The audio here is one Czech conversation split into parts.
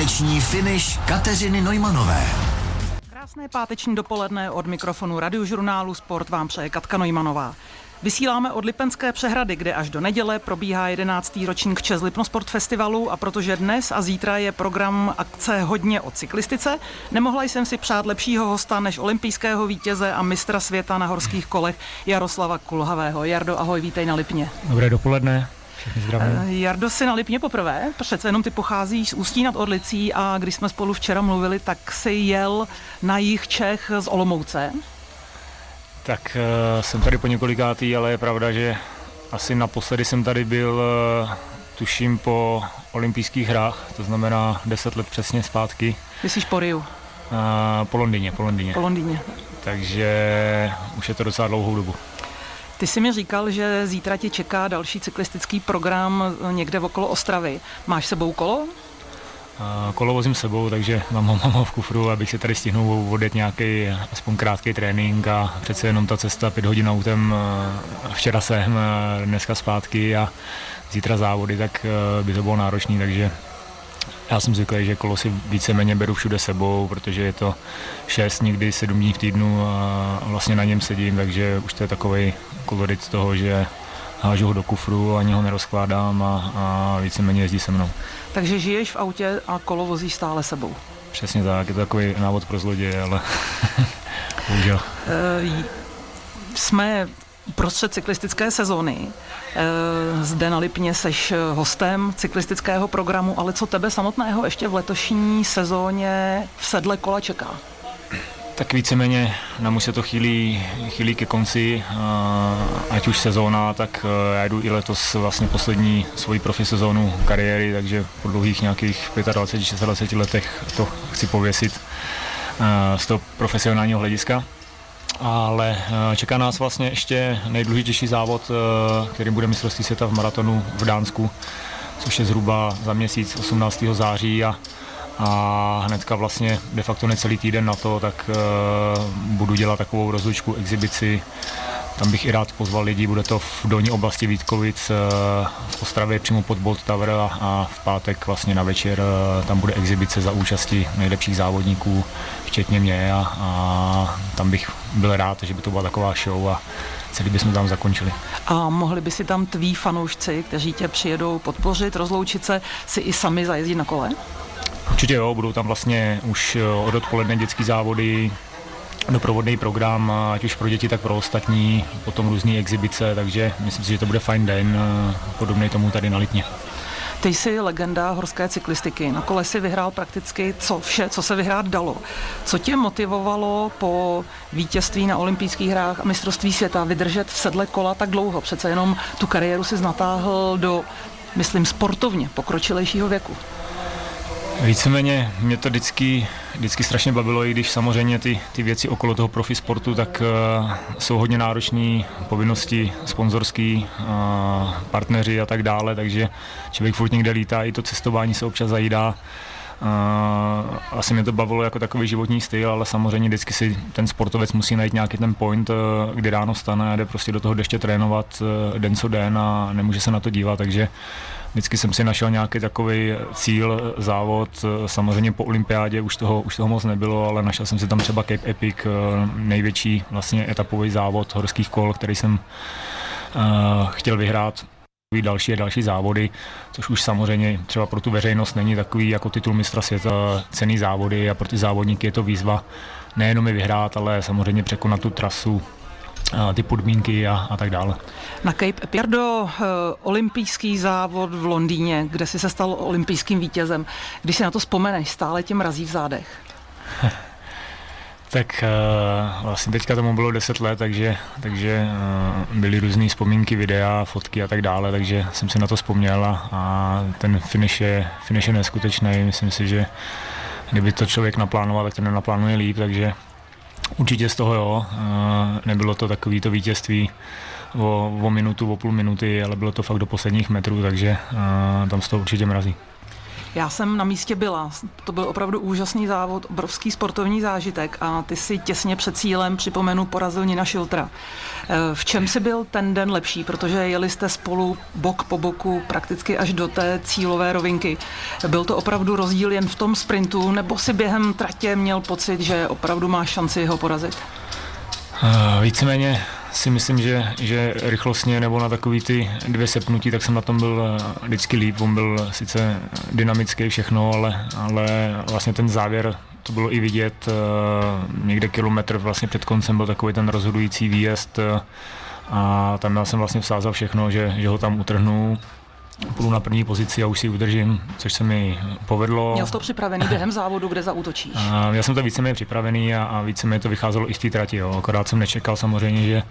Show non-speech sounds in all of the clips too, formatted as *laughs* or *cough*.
Páteční finish Kateřiny Nojmanové. Krásné páteční dopoledne od mikrofonu radiožurnálu Sport vám přeje Katka Nojmanová. Vysíláme od Lipenské přehrady, kde až do neděle probíhá 11. ročník Čes Lipno Sport Festivalu a protože dnes a zítra je program akce hodně o cyklistice, nemohla jsem si přát lepšího hosta než olympijského vítěze a mistra světa na horských kolech Jaroslava Kulhavého. Jardo, ahoj, vítej na Lipně. Dobré dopoledne. Uh, Jardo, si na Lipně poprvé, přece jenom ty pocházíš z Ústí nad Orlicí a když jsme spolu včera mluvili, tak si jel na jich Čech z Olomouce. Tak uh, jsem tady po několikátý, ale je pravda, že asi naposledy jsem tady byl, uh, tuším, po olympijských hrách, to znamená 10 let přesně zpátky. Myslíš po Riu? Po Londýně, po Londýně. Po Londýně. Takže už je to docela dlouhou dobu. Ty jsi mi říkal, že zítra ti čeká další cyklistický program někde okolo Ostravy. Máš sebou kolo? Kolo vozím sebou, takže mám ho, mám ho v kufru, abych si tady stihnul odjet nějaký aspoň krátký trénink a přece jenom ta cesta pět hodin autem, včera jsem, dneska zpátky a zítra závody, tak by to bylo náročný, takže já jsem zvyklý, že kolo si víceméně beru všude sebou, protože je to 6, někdy 7 dní v týdnu a vlastně na něm sedím, takže už to je takový kolorit toho, že hážu ho do kufru, ani ho nerozkládám a, a víceméně jezdí se mnou. Takže žiješ v autě a kolo vozíš stále sebou? Přesně tak, je to takový návod pro zloděje, ale *laughs* bohužel. E, jsme Prostřed cyklistické sezóny. Eh, zde na Lipně seš hostem cyklistického programu, ale co tebe samotného ještě v letošní sezóně v sedle kola čeká? Tak víceméně nám už se to chýlí, chýlí ke konci, ať už sezóna, tak eh, já jdu i letos vlastně poslední svoji profi sezónu kariéry, takže po dlouhých nějakých 25-26 letech to chci pověsit eh, z toho profesionálního hlediska ale eh, čeká nás vlastně ještě nejdůležitější závod, eh, který bude mistrovství světa v maratonu v Dánsku, což je zhruba za měsíc 18. září a, a hnedka vlastně de facto necelý týden na to, tak uh, budu dělat takovou rozlučku, exibici tam bych i rád pozval lidi, bude to v dolní oblasti Vítkovic v Ostravě přímo pod Bolt Tower a, v pátek vlastně na večer tam bude exibice za účasti nejlepších závodníků, včetně mě a, a tam bych byl rád, že by to byla taková show a celý bychom tam zakončili. A mohli by si tam tví fanoušci, kteří tě přijedou podpořit, rozloučit se, si i sami zajezdit na kole? Určitě jo, budou tam vlastně už od odpoledne dětský závody, doprovodný program, ať už pro děti, tak pro ostatní, potom různé exibice, takže myslím si, že to bude fajn den, podobný tomu tady na Litně. Ty jsi legenda horské cyklistiky. Na kole si vyhrál prakticky co vše, co se vyhrát dalo. Co tě motivovalo po vítězství na olympijských hrách a mistrovství světa vydržet v sedle kola tak dlouho? Přece jenom tu kariéru si natáhl do, myslím, sportovně pokročilejšího věku. Víceméně mě to vždycky, vždycky strašně bavilo, i když samozřejmě ty, ty věci okolo toho profi sportu tak uh, jsou hodně náročné, povinnosti sponzorský, uh, partneři a tak dále, takže člověk furt někde lítá, i to cestování se občas zajídá. Asi mě to bavilo jako takový životní styl, ale samozřejmě vždycky si ten sportovec musí najít nějaký ten point, uh, kdy ráno stane a jde prostě do toho deště trénovat uh, den co den a nemůže se na to dívat, takže vždycky jsem si našel nějaký takový cíl, závod. Samozřejmě po olympiádě už toho, už toho moc nebylo, ale našel jsem si tam třeba Cape Epic, největší vlastně etapový závod horských kol, který jsem chtěl vyhrát další a další závody, což už samozřejmě třeba pro tu veřejnost není takový jako titul mistra světa, cený závody a pro ty závodníky je to výzva nejenom je vyhrát, ale samozřejmě překonat tu trasu, ty podmínky a, a tak dále. Na Cape Pierdo, uh, olympijský závod v Londýně, kde jsi se stal olympijským vítězem. Když si na to vzpomeneš, stále tě mrazí v zádech. *laughs* Tak uh, vlastně teďka tomu bylo 10 let, takže, takže uh, byly různé vzpomínky, videa, fotky a tak dále, takže jsem si na to vzpomněl a, a ten finish je, finish je neskutečný. Myslím si, že kdyby to člověk naplánoval, tak to nenaplánuje líp, takže určitě z toho jo. Uh, nebylo to takový to vítězství o, o minutu, o půl minuty, ale bylo to fakt do posledních metrů, takže tam z toho určitě mrazí. Já jsem na místě byla. To byl opravdu úžasný závod, obrovský sportovní zážitek a ty si těsně před cílem, připomenu, porazil Nina Šiltra. Eh, v čem si byl ten den lepší? Protože jeli jste spolu bok po boku prakticky až do té cílové rovinky. Byl to opravdu rozdíl jen v tom sprintu, nebo si během tratě měl pocit, že opravdu má šanci ho porazit? Uh, víceméně si myslím, že, že rychlostně nebo na takový ty dvě sepnutí, tak jsem na tom byl eh, vždycky líp. On byl sice dynamický všechno, ale, ale vlastně ten závěr, to bylo i vidět, uh, někde kilometr vlastně před koncem byl takový ten rozhodující výjezd uh, a tam já jsem vlastně vsázal všechno, že, že ho tam utrhnu půjdu na první pozici a už si udržím, což se mi povedlo. Měl jsi to připravený během závodu, kde zautočíš? A já jsem to víceméně připravený a, a víceméně to vycházelo i z té trati. Jo. Akorát jsem nečekal samozřejmě, že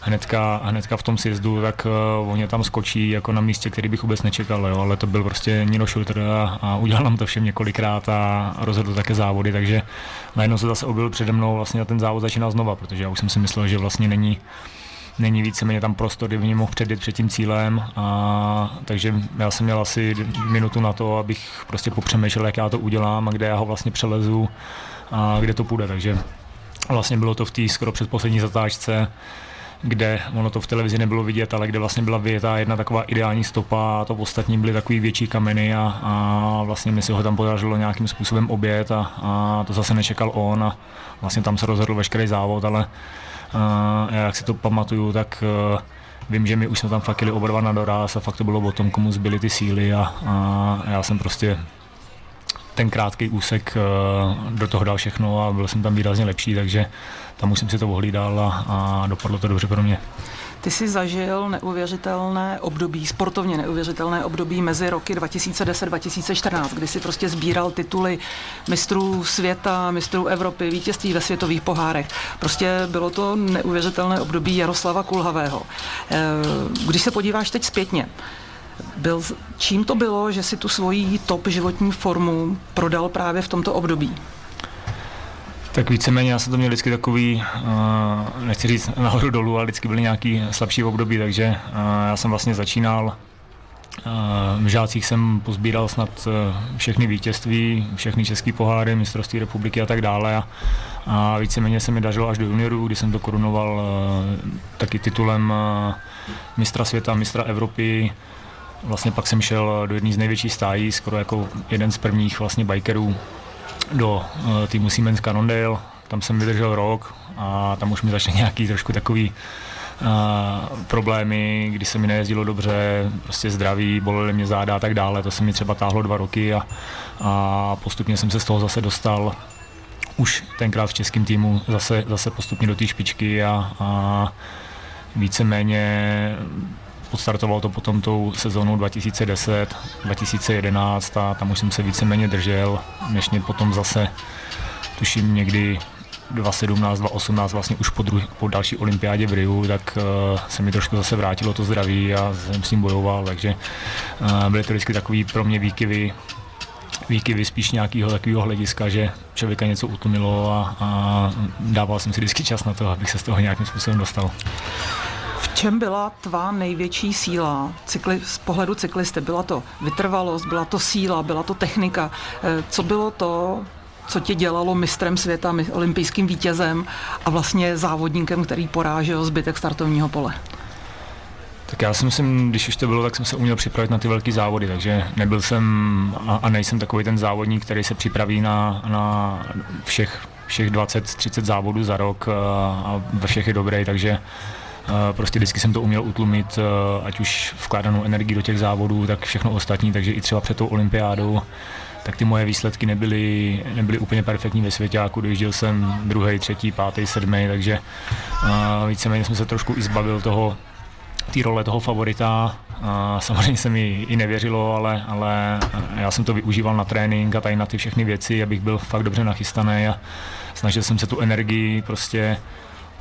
hnedka, hnedka v tom sjezdu, tak uh, oni tam skočí jako na místě, který bych vůbec nečekal, jo. ale to byl prostě Nino Schulter a, a udělal nám to všem několikrát a rozhodl také závody, takže najednou se zase objevil přede mnou vlastně a ten závod začínal znova, protože já už jsem si myslel, že vlastně není není víceméně tam prostor, kdyby mě mohl předjet před tím cílem. A, takže já jsem měl asi minutu na to, abych prostě popřemýšlel, jak já to udělám a kde já ho vlastně přelezu a kde to půjde. Takže vlastně bylo to v té skoro předposlední zatáčce, kde ono to v televizi nebylo vidět, ale kde vlastně byla vyjetá jedna taková ideální stopa a to ostatní byly takový větší kameny a, a vlastně mi se ho tam podařilo nějakým způsobem obět a, a to zase nečekal on a vlastně tam se rozhodl veškerý závod, ale já jak si to pamatuju, tak eh, vím, že my už jsme tam fakt oba dva na doraz a fakt to bylo o tom, komu zbyly ty síly a, a já jsem prostě ten krátký úsek eh, do toho dal všechno a byl jsem tam výrazně lepší, takže tam už jsem si to ohlídal a, a dopadlo to dobře pro mě. Ty jsi zažil neuvěřitelné období, sportovně neuvěřitelné období mezi roky 2010-2014, kdy si prostě sbíral tituly mistrů světa, mistrů Evropy, vítězství ve světových pohárech. Prostě bylo to neuvěřitelné období Jaroslava Kulhavého. Eh, když se podíváš teď zpětně, byl, čím to bylo, že si tu svoji top životní formu prodal právě v tomto období? Tak víceméně já jsem to měl vždycky takový, uh, nechci říct nahoru dolů, ale vždycky byly nějaký slabší období, takže uh, já jsem vlastně začínal uh, v žácích jsem pozbíral snad všechny vítězství, všechny české poháry, mistrovství republiky a tak dále. A, víceméně se mi dařilo až do juniorů, kdy jsem to korunoval taky titulem mistra světa, mistra Evropy. Vlastně pak jsem šel do jedné z největších stájí, skoro jako jeden z prvních vlastně bikerů do uh, týmu Siemens Cannondale, tam jsem vydržel rok a tam už mi začaly nějaký trošku takový uh, problémy, kdy se mi nejezdilo dobře, prostě zdraví, bolely mě záda a tak dále, to se mi třeba táhlo dva roky a, a postupně jsem se z toho zase dostal. Už tenkrát v českém týmu zase, zase postupně do té špičky a, a víceméně Odstartoval to potom tou sezónou 2010, 2011 a tam už jsem se víceméně držel, než mě potom zase, tuším někdy 2017, 2018 vlastně už po, druhý, po další olympiádě v Riu, tak uh, se mi trošku zase vrátilo to zdraví a jsem s ním bojoval, takže uh, byly to vždycky takový pro mě výkyvy, výkyvy spíš nějakého takového hlediska, že člověka něco utlumilo a, a dával jsem si vždycky čas na to, abych se z toho nějakým způsobem dostal čem byla tvá největší síla cykli, z pohledu cyklisty? Byla to vytrvalost, byla to síla, byla to technika. Eh, co bylo to, co tě dělalo mistrem světa, olympijským vítězem a vlastně závodníkem, který porážel zbytek startovního pole? Tak já si myslím, když už to bylo, tak jsem se uměl připravit na ty velké závody, takže nebyl jsem a, a nejsem takový ten závodník, který se připraví na, na všech, všech 20-30 závodů za rok a, a ve všech je dobrý, takže Prostě vždycky jsem to uměl utlumit, ať už vkládanou energii do těch závodů, tak všechno ostatní, takže i třeba před tou olympiádou tak ty moje výsledky nebyly, nebyly úplně perfektní ve světě, jako dojížděl jsem druhý, třetí, pátý, sedmý, takže víceméně jsem se trošku i zbavil toho, té role toho favorita. A samozřejmě se mi i nevěřilo, ale, ale já jsem to využíval na trénink a tady na ty všechny věci, abych byl fakt dobře nachystaný a snažil jsem se tu energii prostě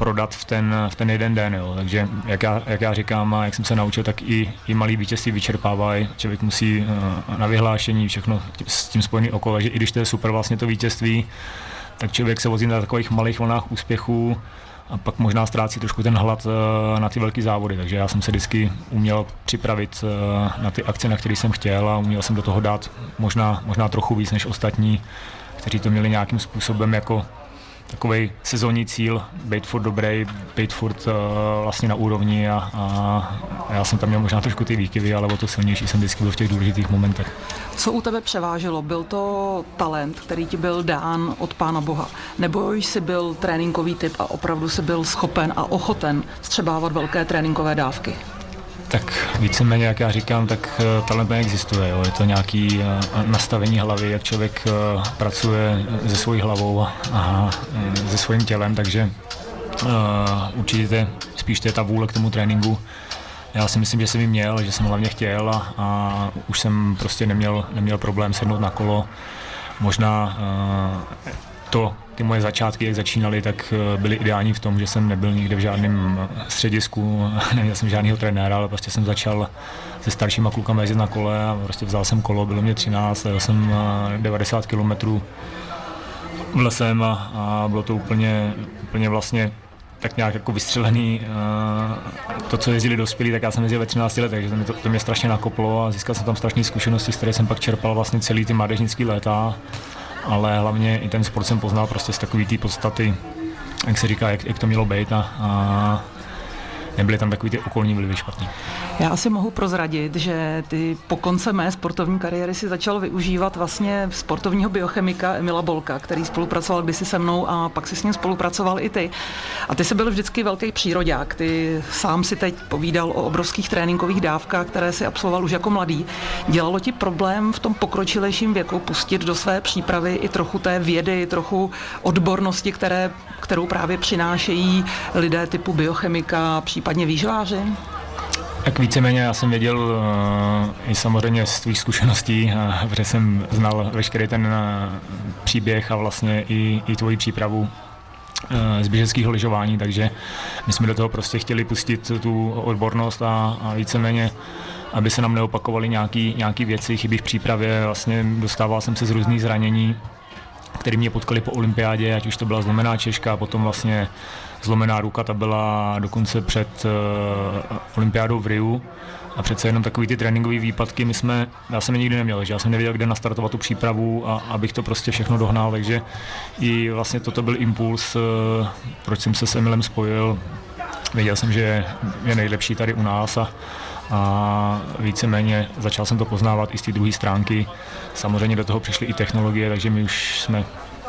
prodat v ten, v ten jeden den. Jo. Takže jak já, jak já říkám a jak jsem se naučil, tak i, i malý vítězství vyčerpávají. Člověk musí uh, na vyhlášení všechno s tím spojený okolo, že i když to je super vlastně to vítězství, tak člověk se vozí na takových malých vlnách úspěchů a pak možná ztrácí trošku ten hlad na ty velké závody, takže já jsem se vždycky uměl připravit na ty akce, na které jsem chtěl a uměl jsem do toho dát možná, možná trochu víc než ostatní, kteří to měli nějakým způsobem jako takový sezónní cíl, být furt dobrý, být furt uh, vlastně na úrovni a, a já jsem tam měl možná trošku ty výkyvy, ale o to silnější jsem vždycky byl v těch důležitých momentech. Co u tebe převáželo? Byl to talent, který ti byl dán od Pána Boha? Nebo jsi byl tréninkový typ a opravdu jsi byl schopen a ochoten střebávat velké tréninkové dávky? Tak víceméně, jak já říkám, tak eh, talent neexistuje. Jo. Je to nějaký eh, nastavení hlavy, jak člověk eh, pracuje se svojí hlavou a se svým tělem, takže určitě spíš to je ta vůle k tomu tréninku. Já si myslím, že jsem ji měl, že jsem hlavně chtěl a, a už jsem prostě neměl, neměl problém sednout na kolo. Možná to, ty moje začátky, jak začínaly, tak eh, byly ideální v tom, že jsem nebyl nikde v žádném eh, středisku, *laughs* neměl jsem žádného trenéra, ale prostě jsem začal se staršíma klukama jezdit na kole a prostě vzal jsem kolo, bylo mě 13, jel jsem 90 km v lesem a, a bylo to úplně, úplně vlastně tak nějak jako vystřelený. To, co jezdili dospělí, tak já jsem jezdil ve 13 letech, takže to mě, to, to mě strašně nakoplo a získal jsem tam strašné zkušenosti, z které jsem pak čerpal vlastně celý ty mládežnický léta ale hlavně i ten sport jsem poznal prostě z takové té podstaty, jak se říká, jak, jak to mělo být a, a nebyly tam takový ty okolní vlivy špatný. Já asi mohu prozradit, že ty po konce mé sportovní kariéry si začal využívat vlastně sportovního biochemika Emila Bolka, který spolupracoval kdysi se mnou a pak si s ním spolupracoval i ty. A ty jsi byl vždycky velký přírodák. Ty sám si teď povídal o obrovských tréninkových dávkách, které si absolvoval už jako mladý. Dělalo ti problém v tom pokročilejším věku pustit do své přípravy i trochu té vědy, trochu odbornosti, které, kterou právě přinášejí lidé typu biochemika, případně výživáři? Tak víceméně já jsem věděl uh, i samozřejmě z tvých zkušeností, uh, protože jsem znal veškerý ten uh, příběh a vlastně i, i tvoji přípravu z běžeckého lyžování, takže my jsme do toho prostě chtěli pustit tu odbornost a, a víceméně aby se nám neopakovaly nějaké nějaký věci, chyby v přípravě. Vlastně dostával jsem se z různých zranění, které mě potkali po olympiádě, ať už to byla zlomená češka, potom vlastně zlomená ruka, ta byla dokonce před uh, olympiádou v Riu a přece jenom takový ty tréninkové výpadky, my jsme, já jsem je nikdy neměl, že já jsem nevěděl, kde nastartovat tu přípravu a abych to prostě všechno dohnal, takže i vlastně toto byl impuls, uh, proč jsem se s Emilem spojil. Věděl jsem, že je nejlepší tady u nás a, a víceméně začal jsem to poznávat i z té druhé stránky. Samozřejmě do toho přišly i technologie, takže my už jsme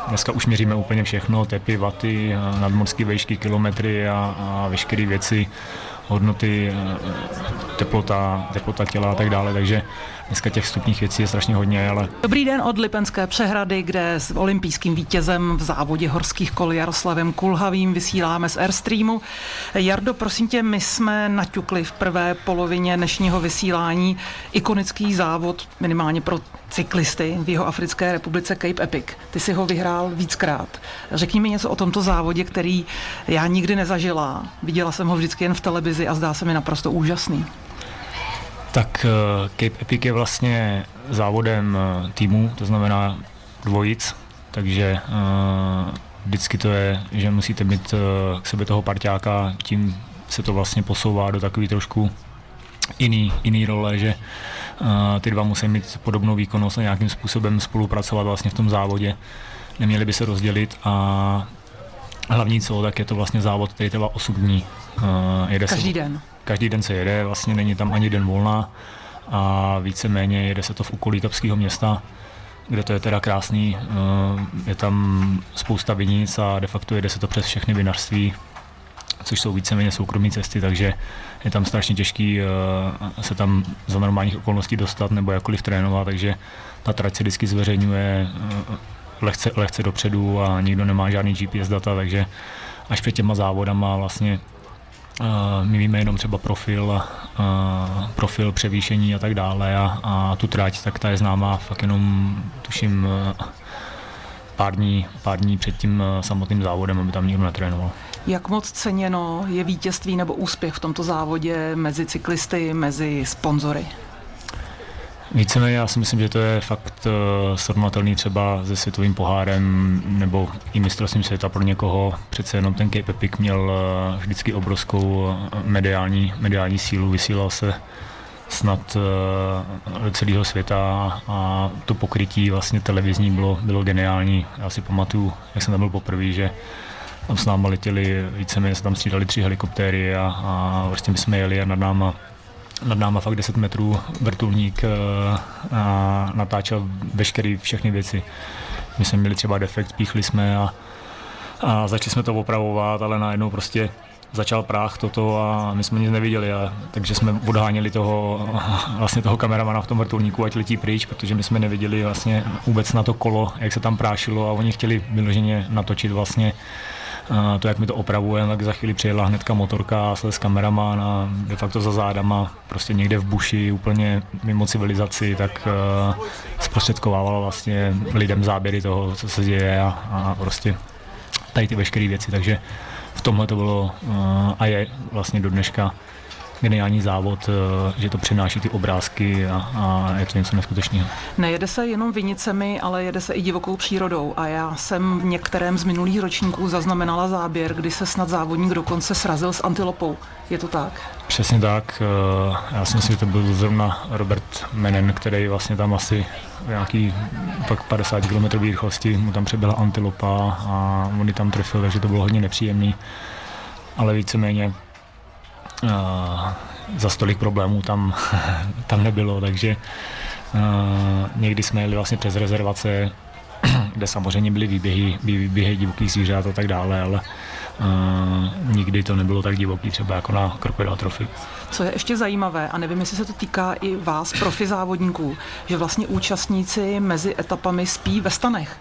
Dneska už měříme úplně všechno, tepy, vaty, nadmorské vejšky, kilometry a, a veškeré věci, hodnoty, teplota, teplota těla a tak dále, takže dneska těch vstupních věcí je strašně hodně, ale... Dobrý den od Lipenské přehrady, kde s olympijským vítězem v závodě horských kol Jaroslavem Kulhavým vysíláme z Airstreamu. Jardo, prosím tě, my jsme naťukli v prvé polovině dnešního vysílání ikonický závod minimálně pro cyklisty v jeho Africké republice Cape Epic. Ty si ho vyhrál víckrát. Řekni mi něco o tomto závodě, který já nikdy nezažila. Viděla jsem ho vždycky jen v televizi a zdá se mi naprosto úžasný. Tak eh, Cape Epic je vlastně závodem eh, týmu, to znamená dvojic, takže uh, vždycky to je, že musíte mít k sobě toho parťáka, tím se to vlastně posouvá do takový trošku jiný, jiný role, že ty dva musí mít podobnou výkonnost a nějakým způsobem spolupracovat vlastně v tom závodě. Neměli by se rozdělit a hlavní co, tak je to vlastně závod, který trvá 8 dní. Uh, jede každý se, den? Každý den se jede, vlastně není tam ani den volna a víceméně jede se to v okolí Kapského města, kde to je teda krásný. Uh, je tam spousta vinic a de facto jede se to přes všechny vinařství, což jsou víceméně soukromé cesty, takže je tam strašně těžký uh, se tam za normálních okolností dostat nebo jakkoliv trénovat, takže ta trať se vždycky zveřejňuje uh, lehce, lehce dopředu a nikdo nemá žádný GPS data, takže až před těma závodama vlastně uh, my víme jenom třeba profil, uh, profil převýšení a tak dále a, a tu trať, tak ta je známá fakt jenom tuším uh, pár dní, pár dní před tím samotným závodem, aby tam nikdo netrénoval. Jak moc ceněno je vítězství nebo úspěch v tomto závodě mezi cyklisty, mezi sponzory? Víceméně já si myslím, že to je fakt uh, srovnatelný třeba se světovým pohárem nebo i mistrovstvím světa pro někoho. Přece jenom ten Cape Epic měl uh, vždycky obrovskou mediální, mediální sílu, vysílal se snad uh, celého světa a to pokrytí vlastně televizní bylo, bylo geniální. Já si pamatuju, jak jsem tam byl poprvé, že tam s náma letěli, víceméně se tam střídali tři helikoptéry a, a vlastně my jsme jeli a nad náma nad náma fakt 10 metrů vrtulník eh, a natáčel veškeré všechny věci. My jsme měli třeba defekt, píchli jsme a, a začali jsme to opravovat, ale najednou prostě začal práh toto a my jsme nic neviděli, a, takže jsme odháněli toho, vlastně toho kameramana v tom vrtulníku, ať letí pryč, protože my jsme neviděli vlastně vůbec na to kolo, jak se tam prášilo a oni chtěli vyloženě natočit vlastně to, jak my to opravujeme, tak za chvíli přijela hnedka motorka s kameraman a de facto za zádama, prostě někde v buši, úplně mimo civilizaci, tak uh, zprostředkovávala vlastně lidem záběry toho, co se děje a, a prostě tady ty veškeré věci, takže v tomhle to bylo uh, a je vlastně do dneška geniální závod, eh, že to přináší ty obrázky a, a je to něco neskutečného. Nejede se jenom vinicemi, ale jede se i divokou přírodou a já jsem v některém z minulých ročníků zaznamenala záběr, kdy se snad závodník dokonce srazil s antilopou. Je to tak? Přesně tak. Eh, já si myslím, že to byl zrovna Robert Menen, který vlastně tam asi nějaký pak 50 km rychlosti mu tam přebyla antilopa a on tam trefil, takže to bylo hodně nepříjemný. Ale víceméně za stolik problémů tam, *laughs* tam nebylo, takže někdy jsme jeli vlastně přes rezervace, *clears throat* kde samozřejmě byly výběhy, výběhy divokých zvířat a tak dále, ale uh, nikdy to nebylo tak divoký třeba jako na Crocodile Trophy. Co je ještě zajímavé, a nevím, jestli se to týká i vás, profi závodníků, že vlastně účastníci mezi etapami spí ve stanech.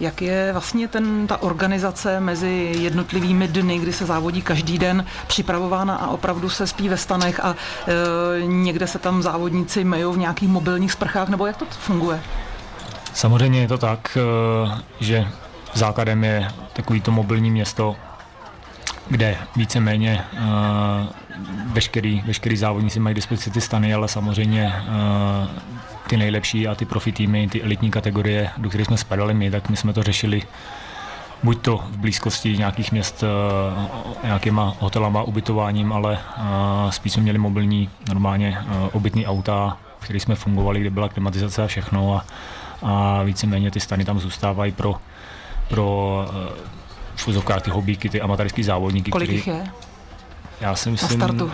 Jak je vlastně ten, ta organizace mezi jednotlivými dny, kdy se závodí každý den, připravována a opravdu se spí ve stanech a e, někde se tam závodníci mejou v nějakých mobilních sprchách, nebo jak to funguje? Samozřejmě je to tak, e, že základem je takovýto mobilní město, kde víceméně uh, veškerý, veškerý závodníci mají dispozici ty stany, ale samozřejmě uh, ty nejlepší a ty profi týmy, ty elitní kategorie, do kterých jsme spadali my, tak my jsme to řešili buď to v blízkosti nějakých měst uh, nějakýma hotelama, ubytováním, ale uh, spíš jsme měli mobilní, normálně uh, obytný auta, v kterých jsme fungovali, kde byla klimatizace a všechno a, a víceméně ty stany tam zůstávají pro, pro v fuzovkách ty hobíky, ty amatérský závodníky. Kolik který, jich je? Já si myslím, uh,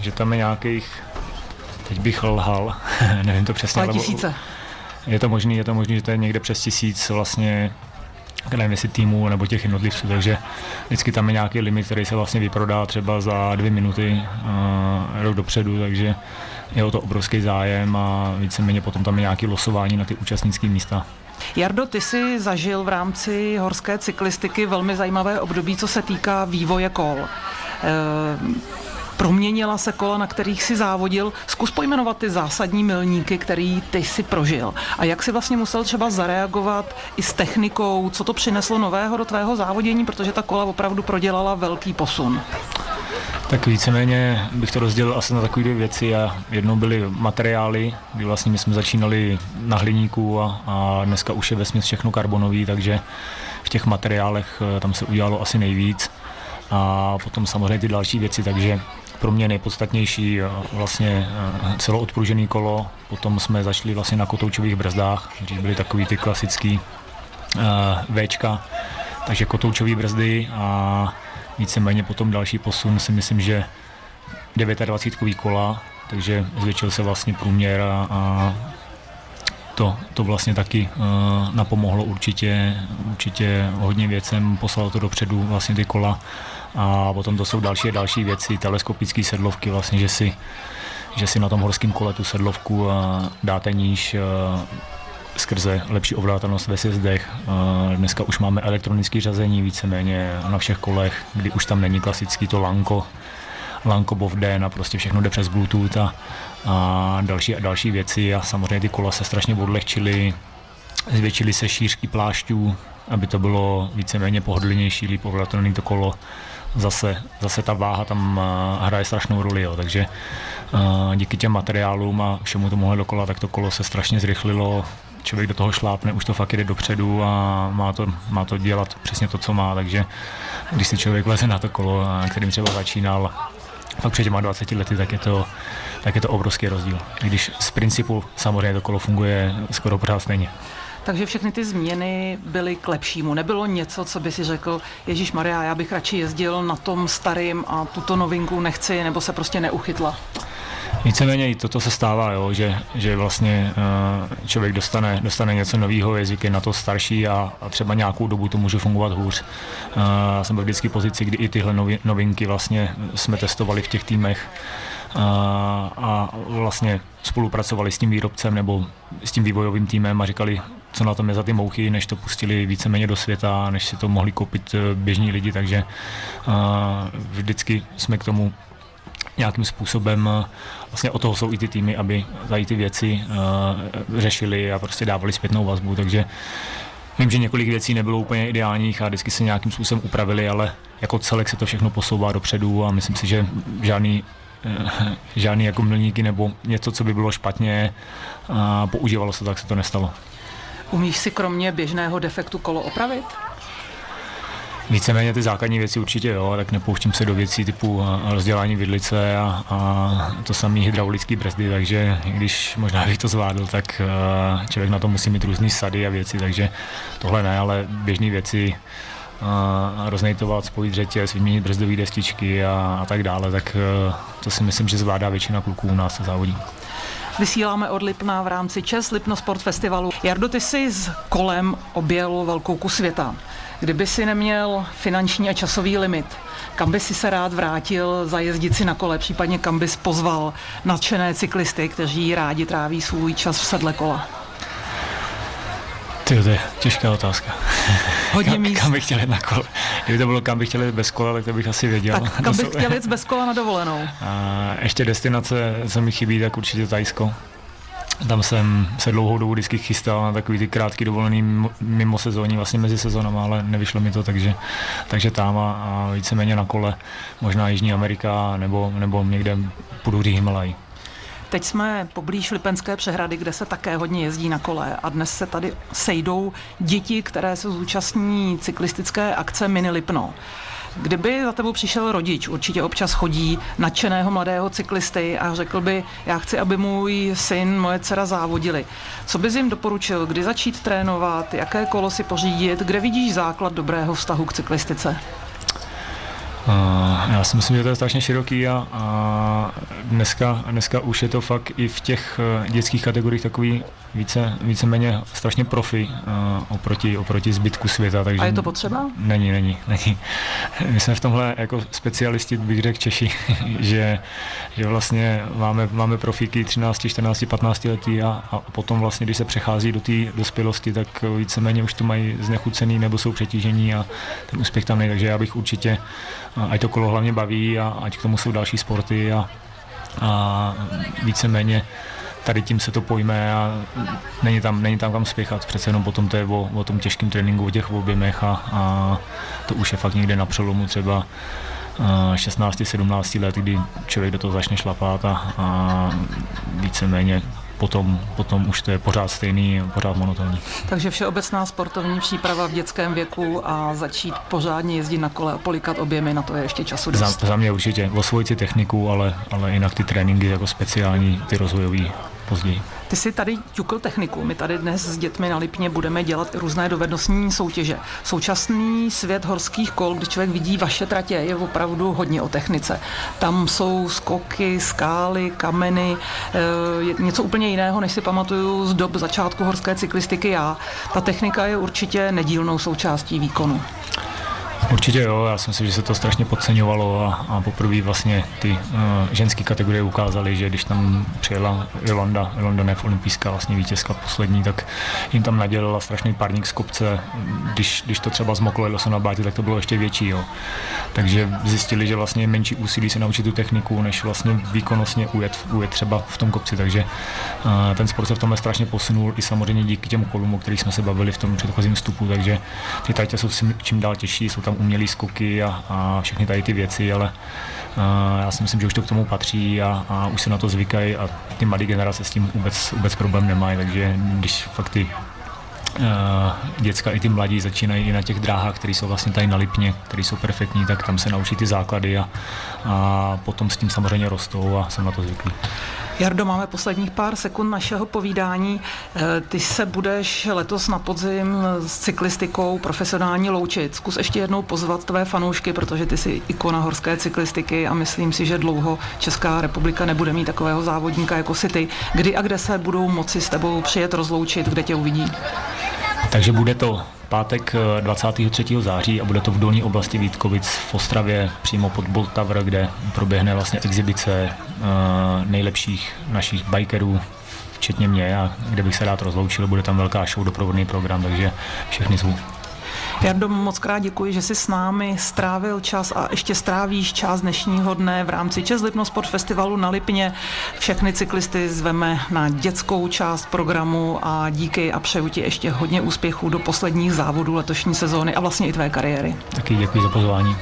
že tam je nějakých, teď bych lhal, *laughs* nevím to přesně. Ale tisíce. Je to možný, je to možný, že to je někde přes tisíc vlastně nevím jestli týmů nebo těch jednotlivců, takže vždycky tam je nějaký limit, který se vlastně vyprodá třeba za dvě minuty uh, rok dopředu, takže je o to obrovský zájem a víceméně potom tam je nějaké losování na ty účastnické místa. Jardo, ty jsi zažil v rámci horské cyklistiky velmi zajímavé období, co se týká vývoje kol. E, proměnila se kola, na kterých si závodil. Zkus pojmenovat ty zásadní milníky, který ty si prožil. A jak si vlastně musel třeba zareagovat i s technikou, co to přineslo nového do tvého závodění, protože ta kola opravdu prodělala velký posun. Tak víceméně bych to rozdělil asi na takové dvě věci a jednou byly materiály, kdy vlastně my jsme začínali na hliníku a, a dneska už je vesměs všechno karbonový, takže v těch materiálech eh, tam se udělalo asi nejvíc a potom samozřejmě ty další věci, takže pro mě nejpodstatnější eh, vlastně eh, celoodpružený kolo, potom jsme začali vlastně na kotoučových brzdách, když byly takový ty klasický uh, Včka, takže kotoučové brzdy a Víceméně potom další posun si myslím, že 29 kola, takže zvětšil se vlastně průměr a, a to, to vlastně taky uh, napomohlo určitě, určitě hodně věcem, poslalo to dopředu vlastně ty kola a potom to jsou další a další věci, teleskopické sedlovky vlastně, že si, že si na tom horském kole tu sedlovku dáte níž, skrze lepší ovládatelnost ve sjezdech. Dneska už máme elektronické řazení víceméně na všech kolech, kdy už tam není klasický to lanko, lanko bovden a prostě všechno jde přes Bluetooth a, a další a další věci a samozřejmě ty kola se strašně odlehčily, zvětšily se šířky plášťů, aby to bylo víceméně pohodlnější, líp ovládatelné to kolo. Zase, zase ta váha tam hraje strašnou roli, jo. takže díky těm materiálům a všemu tomuhle dokola, tak to kolo se strašně zrychlilo, člověk do toho šlápne, už to fakt jde dopředu a má to, má to dělat přesně to, co má, takže když si člověk leze na to kolo, kterým třeba začínal fakt před těma 20 lety, tak je to, tak je to obrovský rozdíl. Když z principu samozřejmě to kolo funguje skoro pořád stejně. Takže všechny ty změny byly k lepšímu. Nebylo něco, co by si řekl, Ježíš Maria, já bych radši jezdil na tom starým a tuto novinku nechci, nebo se prostě neuchytla. Víceméně i toto se stává, jo, že, že vlastně uh, člověk dostane, dostane něco nového, jazyk je na to starší a, a třeba nějakou dobu to může fungovat hůř. Uh, já jsem byl vždycky v pozici, kdy i tyhle novinky vlastně jsme testovali v těch týmech a, a vlastně spolupracovali s tím výrobcem nebo s tím vývojovým týmem a říkali, co na tom je za ty mouchy, než to pustili víceméně do světa, než si to mohli koupit eh, běžní lidi, takže a, vždycky jsme k tomu nějakým způsobem, eh, vlastně o toho jsou i ty týmy, aby tady ty věci řešili a prostě dávali zpětnou vazbu, takže Vím, že několik věcí nebylo úplně ideálních a vždycky se nějakým způsobem upravili, ale jako celek se to všechno posouvá dopředu a myslím si, že žádný, žádný jako milníky nebo něco, co by bylo špatně a používalo se, tak se to nestalo. Umíš si kromě běžného defektu kolo opravit? Víceméně ty základní věci určitě jo, tak nepouštím se do věcí typu rozdělání vidlice a, a to samý hydraulický brzdy, takže když možná bych to zvládl, tak člověk na to musí mít různé sady a věci, takže tohle ne, ale běžné věci a roznejtovat, spojit řetěz, vyměnit brzdové destičky a, a tak dále, tak to si myslím, že zvládá většina kluků u nás závodí. Vysíláme od Lipna v rámci Čes Lipno Sport Festivalu. Jardo, ty jsi s kolem objel velkou kus světa. Kdyby si neměl finanční a časový limit, kam by si se rád vrátil zajezdit si na kole, případně kam bys pozval nadšené cyklisty, kteří rádi tráví svůj čas v sedle kola? Ty, to je těžká otázka. *laughs* Hodně kam, míst. Kam bych chtěl jít na kole? Kdyby to bylo, kam bych chtěl jít bez kola, tak to bych asi věděl. Tak kam bych *laughs* chtěl jít bez kola na dovolenou? A ještě destinace, co mi chybí, tak určitě Tajsko. Tam jsem se dlouhou dobu vždycky chystal na takový ty krátký dovolený mimo sezóní, vlastně mezi sezónama, ale nevyšlo mi to, takže, takže tam a, a víceméně na kole, možná Jižní Amerika nebo, nebo někde půjdu Himalaj. Teď jsme poblíž Lipenské přehrady, kde se také hodně jezdí na kole a dnes se tady sejdou děti, které se zúčastní cyklistické akce Mini Lipno. Kdyby za tebou přišel rodič, určitě občas chodí nadšeného mladého cyklisty a řekl by, já chci, aby můj syn, moje dcera závodili. Co bys jim doporučil, kdy začít trénovat, jaké kolo si pořídit, kde vidíš základ dobrého vztahu k cyklistice? Já si myslím, že to je strašně široký a, a dneska, dneska už je to fakt i v těch eh, dětských kategoriích takový více, víceméně strašně profi uh, oproti, oproti zbytku světa. Takže a je to potřeba? Není, není, není. My jsme v tomhle jako specialisti, bych řekl Češi, *laughs* že, že vlastně máme, máme profíky 13, 14, 15 letý a, a potom vlastně, když se přechází do té dospělosti, tak víceméně už to mají znechucený nebo jsou přetížení a ten úspěch tam nejde. Takže já bych určitě, ať to kolo hlavně baví a ať k tomu jsou další sporty a, a víceméně tady tím se to pojme a není tam, není tam kam spěchat. Přece jenom potom to je o, o tom těžkém tréninku, o těch objemech a, a to už je fakt někde na přelomu třeba 16-17 let, kdy člověk do toho začne šlapat a, a víceméně potom, potom už to je pořád stejný, pořád monotónní. Takže všeobecná sportovní příprava v dětském věku a začít pořádně jezdit na kole a polikat objemy, na to je ještě času dost. Za, za mě určitě osvojit si techniku, ale, ale jinak ty tréninky jako speciální, ty rozvojové později. Ty jsi tady ťukl techniku. My tady dnes s dětmi na Lipně budeme dělat různé dovednostní soutěže. Současný svět horských kol, kdy člověk vidí vaše tratě, je opravdu hodně o technice. Tam jsou skoky, skály, kameny, e, něco úplně jiného, než si pamatuju z dob začátku horské cyklistiky já. Ta technika je určitě nedílnou součástí výkonu. Určitě jo, já si myslím, že se to strašně podceňovalo a, a poprvé vlastně ty uh, ženské kategorie ukázaly, že když tam přijela Jolanda, Jolanda Neff, olympijská vlastně vítězka poslední, tak jim tam nadělila strašný párník z kopce, když, když to třeba zmoklo jelo se na bátě, tak to bylo ještě větší. Jo. Takže zjistili, že vlastně menší úsilí se naučit tu techniku, než vlastně výkonnostně ujet, ujet třeba v tom kopci, takže uh, ten sport se v tomhle strašně posunul i samozřejmě díky těm kolům, o kterých jsme se bavili v tom předchozím vstupu, takže ty tajtě jsou čím dál těžší, jsou tam umělé skoky a, a všechny tady ty věci, ale a já si myslím, že už to k tomu patří a, a už se na to zvykají a ty mladé generace s tím vůbec, vůbec problém nemají, takže když fakt ty děcka i ty mladí začínají i na těch dráhách, které jsou vlastně tady na Lipně, které jsou perfektní, tak tam se naučí ty základy a, a potom s tím samozřejmě rostou a jsem na to zvyklý. Jardo, máme posledních pár sekund našeho povídání. Eh, ty se budeš letos na podzim s cyklistikou profesionální loučit. Zkus ještě jednou pozvat tvé fanoušky, protože ty jsi ikona horské cyklistiky a myslím si, že dlouho Česká republika nebude mít takového závodníka jako si ty. Kdy a kde se budou moci s tebou přijet rozloučit, kde tě uvidí? Takže bude to pátek 23. Eh, září a bude to v dolní oblasti Vítkovic v Ostravě, přímo pod Bolt Tower, kde proběhne vlastně exibice eh, nejlepších našich bikerů, včetně mě, a kde bych se rád rozloučil, bude tam velká show, doprovodný program, takže všechny zvu. Jardo, moc krát děkuji, že jsi s námi strávil čas a ještě strávíš čas dnešního dne v rámci Čes Lipno Sport Festivalu na Lipně. Všechny cyklisty zveme na dětskou část programu a díky a přeju ti ještě hodně úspěchů do posledních závodů letošní sezóny a vlastně i tvé kariéry. Taky děkuji za pozvání.